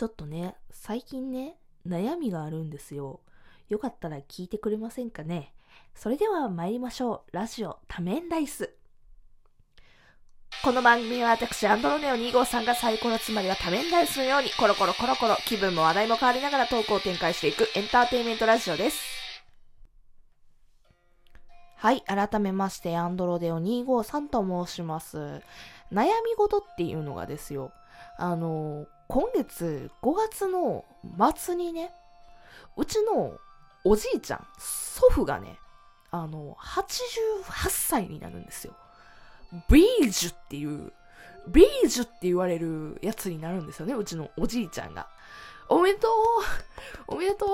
ちょっとね、最近ね、悩みがあるんですよ。よかったら聞いてくれませんかね。それでは参りましょう。ラジオ多面ダイス。この番組は私、アンドロネオ2号さんがサイコロつまりは多面ダイスのようにコロコロコロコロ気分も話題も変わりながらトークを展開していくエンターテインメントラジオです。はい、改めまして、アンドロデオ253と申します。悩み事っていうのがですよ、あの、今月5月の末にね、うちのおじいちゃん、祖父がね、あの、88歳になるんですよ。ビージュっていう、ビージュって言われるやつになるんですよね、うちのおじいちゃんが。おめでとうおめでとう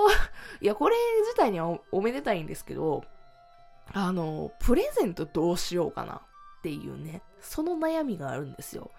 いや、これ自体にはおおめでたいんですけど、あの、プレゼントどうしようかなっていうね、その悩みがあるんですよ。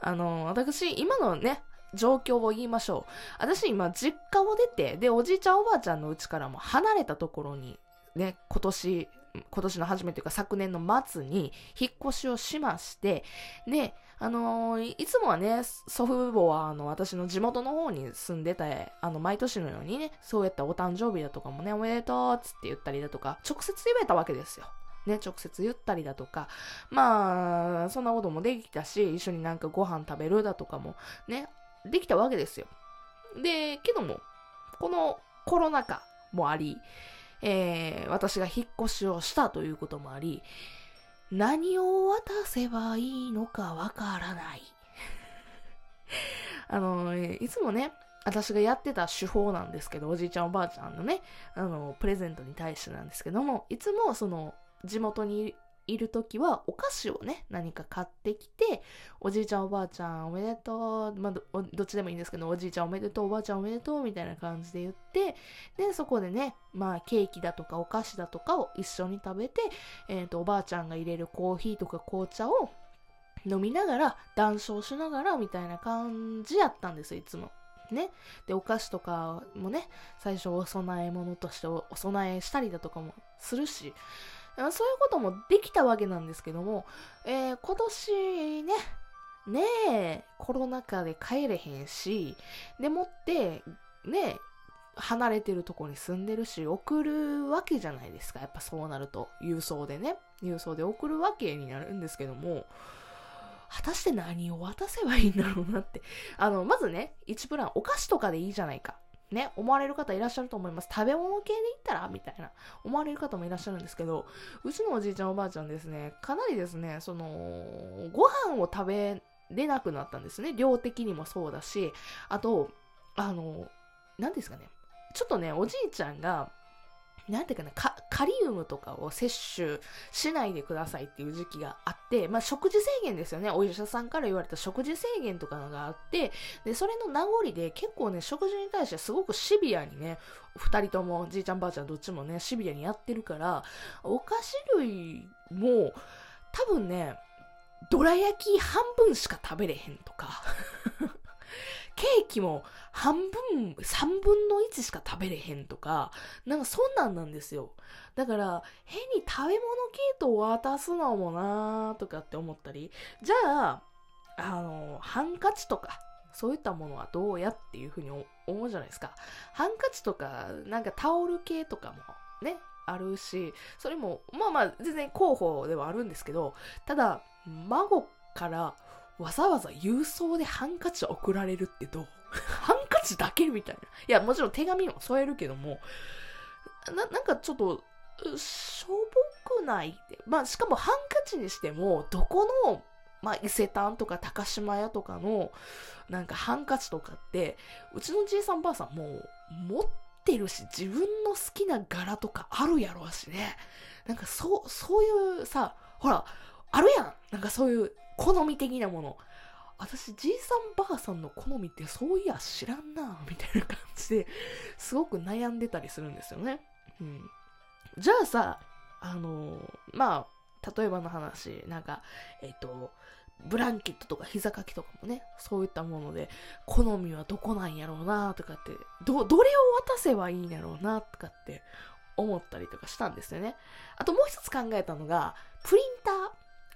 あの、私、今のね、状況を言いましょう。私今実家を出て、で、おじいちゃんおばあちゃんの家からも離れたところに、ね、今年、今年の初めというか昨年の末に引っ越しをしまして、で、あのーいつもはね、祖父母はあの私の地元の方に住んでた、あの毎年のようにね、そうやったお誕生日だとかもね、おめでとうっつって言ったりだとか、直接言えたわけですよ。ね、直接言ったりだとか、まあ、そんなこともできたし、一緒になんかご飯食べるだとかもね、できたわけですよ。で、けども、このコロナ禍もあり、えー私が引っ越しをしたということもあり、何を渡せばいいのかわからない。あの、いつもね、私がやってた手法なんですけど、おじいちゃんおばあちゃんのね、あの、プレゼントに対してなんですけども、いつもその、地元にいるときは、お菓子をね、何か買ってきて、おじいちゃんおばあちゃんおめでとう、まあ、どっちでもいいんですけど、おじいちゃんおめでとう、おばあちゃんおめでとう、みたいな感じで言って、で、そこでね、まあ、ケーキだとかお菓子だとかを一緒に食べて、えっ、と、おばあちゃんが入れるコーヒーとか紅茶を飲みながら、談笑しながら、みたいな感じやったんです、いつも。ね。で、お菓子とかもね、最初お供え物としてお供えしたりだとかもするし、そういうこともできたわけなんですけども、えー今年ね、ねえ、コロナ禍で帰れへんし、でもって、ねえ離れてるとこに住んでるし、送るわけじゃないですか。やっぱそうなると。郵送でね。郵送で送るわけになるんですけども、果たして何を渡せばいいんだろうなって。あの、まずね、一プラン、お菓子とかでいいじゃないか。ね、思われる方いらっしゃると思います。食べ物系で言ったら？みたいな、思われる方もいらっしゃるんですけど、うちのおじいちゃんおばあちゃんですね、かなりですね、その、ご飯を食べれなくなったんですね。量的にもそうだし、あと、あの、何ですかね、ちょっとね、おじいちゃんが、なんていうかな、かカリウムとかを摂取しないでくださいっていう時期があって、まあ食事制限ですよね。お医者さんから言われた食事制限とかがあって、で、それの名残で結構ね、食事に対してすごくシビアにね、二人とも、じいちゃんばあちゃんどっちもね、シビアにやってるから、お菓子類も、多分ね、どら焼き半分しか食べれへんとか、ケーキも半分、三分の一しか食べれへんとか、なんかそんなんなんですよ。だから、変に食べ物系統を渡すのもなーとかって思ったり、じゃあ、あの、ハンカチとか、そういったものはどうやっていうふうに思うじゃないですか。ハンカチとか、なんかタオル系とかもね、あるし、それも、まあまあ、全然候補ではあるんですけど、ただ、孫からわざわざ郵送でハンカチを送られるってどう？ハ ンだけみたいな。いや、もちろん手紙も添えるけども、な、なんかちょっと、しょぼくない？って。まあ、しかもハンカチにしても、どこの、まあ、伊勢丹とか高島屋とかの、なんかハンカチとかって、うちのじいさんばあさんもう、持ってるし、自分の好きな柄とかあるやろうしね。なんかそう、そういうさ、ほら、あるやん。なんかそういう好み的なもの。私、じいさんばあさんの好みってそういや知らんなみたいな感じですごく悩んでたりするんですよね。うん。じゃあさ、あのまあ、例えばの話、なんか、えっ、と、ブランケットとか膝掛けとかもね、そういったもので、好みはどこなんやろうなとかって、ど、どれを渡せばいいんやろうなとかって思ったりとかしたんですよね。あともう一つ考えたのが、プリンター。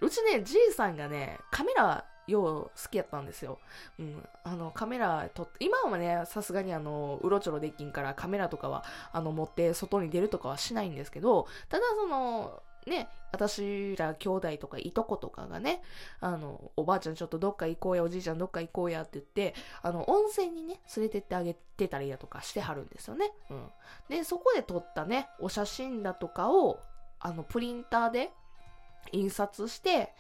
うちね、じいさんがね、カメラよう好きやったんですよ。うん。あの、カメラ撮って、今はね、さすがにあの、うろちょろできんからカメラとかは、あの、持って外に出るとかはしないんですけど、ただその、ね、私ら兄弟とかいとことかがね、あの、おばあちゃんちょっとどっか行こうや、おじいちゃんどっか行こうやって言って、あの、温泉にね、連れてってあげてたりだとかしてはるんですよね。うん。で、そこで撮ったね、お写真だとかを、あの、プリンターで印刷して、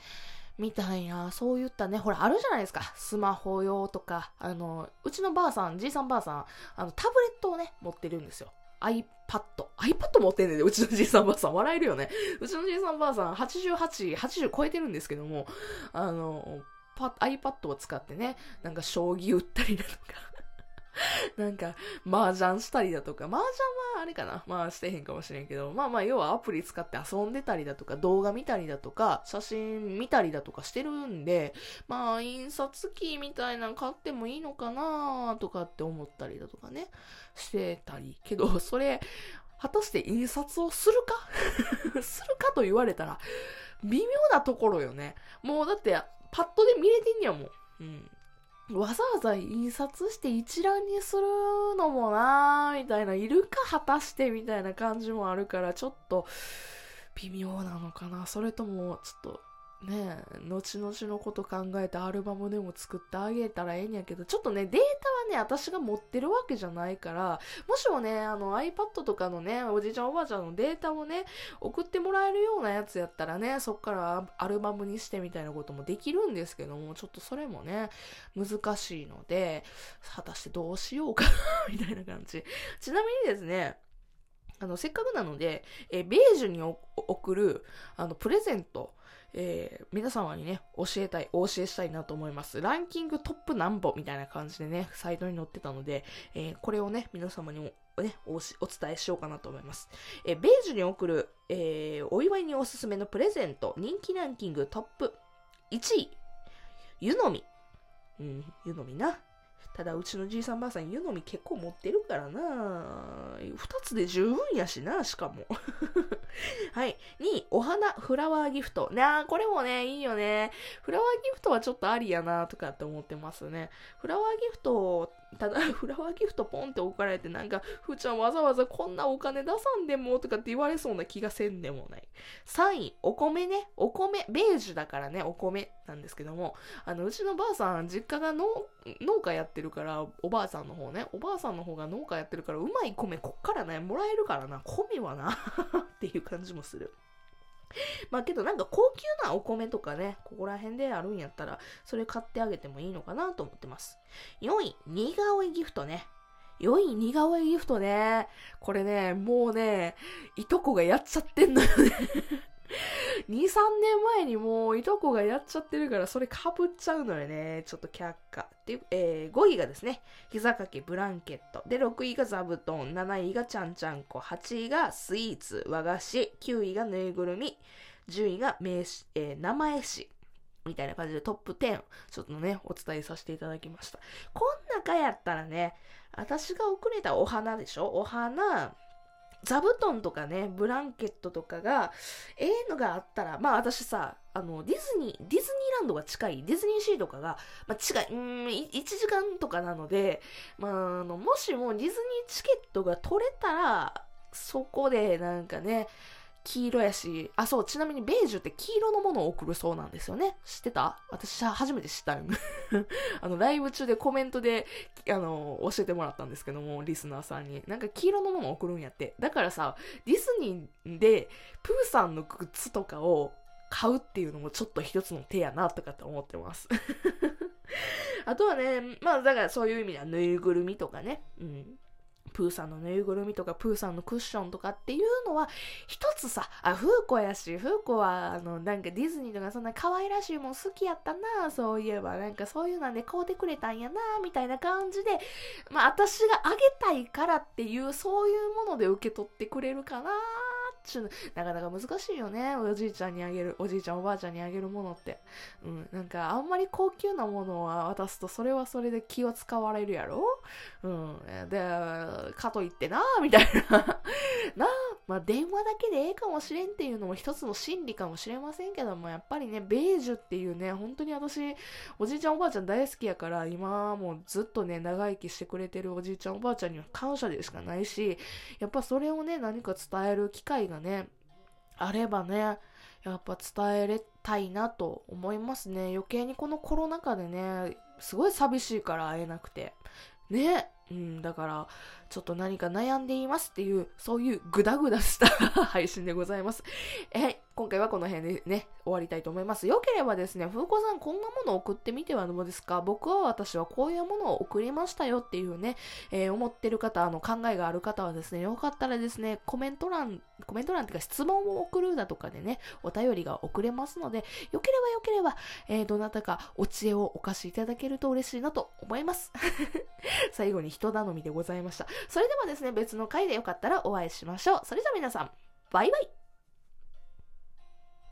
みたいな、そういったね、ほら、あるじゃないですか。スマホ用とか、あの、うちのばあさん、じいさんばあさん、あの、タブレットをね、持ってるんですよ。iPad。iPad 持ってんねんで、うちのじいさんばあさん。笑えるよね。うちのじいさんばあさん、88、80超えてるんですけども、あの、iPad を使ってね、なんか将棋打ったりだとか なんか、麻雀したりだとか、麻雀はあれかなまあしてへんかもしれんけど、まあまあ要はアプリ使って遊んでたりだとか、動画見たりだとか、写真見たりだとかしてるんで、まあ印刷機みたいなの買ってもいいのかなとかって思ったりだとかね、してたり。けど、それ、果たして印刷をするか？するかと言われたら、微妙なところよね。もうだって、パッドで見れてんやもん。うん。わざわざ印刷して一覧にするのもなーみたいな、いるか果たしてみたいな感じもあるから、ちょっと微妙なのかな。それとも、ちょっとねえ、後々のこと考えてアルバムでも作ってあげたらええんやけど、ちょっとね、データはね、私が持ってるわけじゃないから、もしもね、あの iPad とかのね、おじいちゃんおばあちゃんのデータをね、送ってもらえるようなやつやったらね、そっからアルバムにしてみたいなこともできるんですけども、ちょっとそれもね、難しいので、果たしてどうしようかなみたいな感じ。ちなみにですね、あの、せっかくなので、えベージュに送る、あの、プレゼント、えー、皆様にね、教えたい、お教えしたいなと思います。ランキングトップ何歩みたいな感じでね、サイトに載ってたので、えー、これをね、皆様にもね、おお伝えしようかなと思います。えー、ベージュに送る、えー、お祝いにおすすめのプレゼント、人気ランキングトップ1位、湯飲み。うん、湯飲みな。ただ、うちのじいさんばあさん、湯飲み結構持ってるからな二つで十分やしな、しかも。はい。2お花、フラワーギフト。なあ、これもね、いいよね。フラワーギフトはちょっとありやな、とかって思ってますね。フラワーギフトただ、フラワーギフトポンって置かれて、なんか、ふーちゃんわざわざこんなお金出さんでもとかって言われそうな気がせんでもない。3位、お米ね。お米、ベージュだからね、お米なんですけども、あの、うちのばあさん、実家が農家やってるから、おばあさんの方ね、おばあさんの方が農家やってるから、うまい米こっからね、もらえるからな、米はな っていう感じもする。まあけどなんか高級なお米とかね、ここら辺であるんやったら、それ買ってあげてもいいのかなと思ってます。4位、似顔絵ギフトね。4位、似顔絵ギフトね。これね、もうね、いとこがやっちゃってんのよね 2、3年前にもういとこがやっちゃってるからそれかぶっちゃうのよね。ちょっと却下。で、えー、5位がですね、膝掛けブランケット。で、6位が座布団。7位がちゃんちゃんこ。8位がスイーツ、和菓子。9位がぬいぐるみ。10位が名詞、えー、名前詞。みたいな感じでトップ10、ちょっとね、お伝えさせていただきました。こん中やったらね、私が遅れたお花でしょ？お花、座布団とかね、ブランケットとかが、ええのがあったら、まあ私さ、あの、ディズニー、ディズニーランドが近い、ディズニーシーとかが、まあ近い、うん、1時間とかなので、まあ、あの、もしもディズニーチケットが取れたら、そこでなんかね、黄色やし、あ、そう、ちなみにベージュって黄色のものを送るそうなんですよね。知ってた？私は初めて知ったよ。あの、ライブ中でコメントで、あの、教えてもらったんですけども、リスナーさんに。なんか黄色のものを送るんやって。だからさ、ディズニーで、プーさんのグッズとかを買うっていうのもちょっと一つの手やな、とかって思ってます。あとはね、まあだからそういう意味ではぬいぐるみとかね。うん。プーさんのぬいぐるみとか、プーさんのクッションとかっていうのは、一つさ、あ、フーコやし、フーコは、あの、なんかディズニーとかそんな可愛らしいもん好きやったな、そういえば、なんかそういうので買うてくれたんやな、みたいな感じで、まあ、私があげたいからっていう、そういうもので受け取ってくれるかな、ちゅう、なかなか難しいよね。おじいちゃんにあげる、おじいちゃんおばあちゃんにあげるものって。うん、なんかあんまり高級なものは渡すと、それはそれで気を使われるやろ？うん。で、かといってなみたいな なまあ電話だけでええかもしれんっていうのも一つの心理かもしれませんけども、やっぱりね、ベージュっていうね、本当に私、おじいちゃんおばあちゃん大好きやから、今もうずっとね、長生きしてくれてるおじいちゃんおばあちゃんには感謝でしかないし、やっぱそれをね、何か伝える機会がね、あればね、やっぱ伝えれたいなと思いますね。余計にこのコロナ禍でね、すごい寂しいから会えなくて。ね。うん、だから、ちょっと何か悩んでいますっていう、そういうグダグダした 配信でございます。え、今回はこの辺でね、終わりたいと思います。よければですね、風子さんこんなものを送ってみてはどうですか？僕は私はこういうものを送りましたよっていうね、えー、思ってる方、あの、考えがある方はですね、よかったらですね、コメント欄、コメント欄っていうか質問を送るだとかでね、お便りが送れますので、よければよければ、えー、どなたかお知恵をお貸しいただけると嬉しいなと思います。最後に人頼みでございました。それではですね、別の回でよかったらお会いしましょう。それじゃ皆さん、バイバイ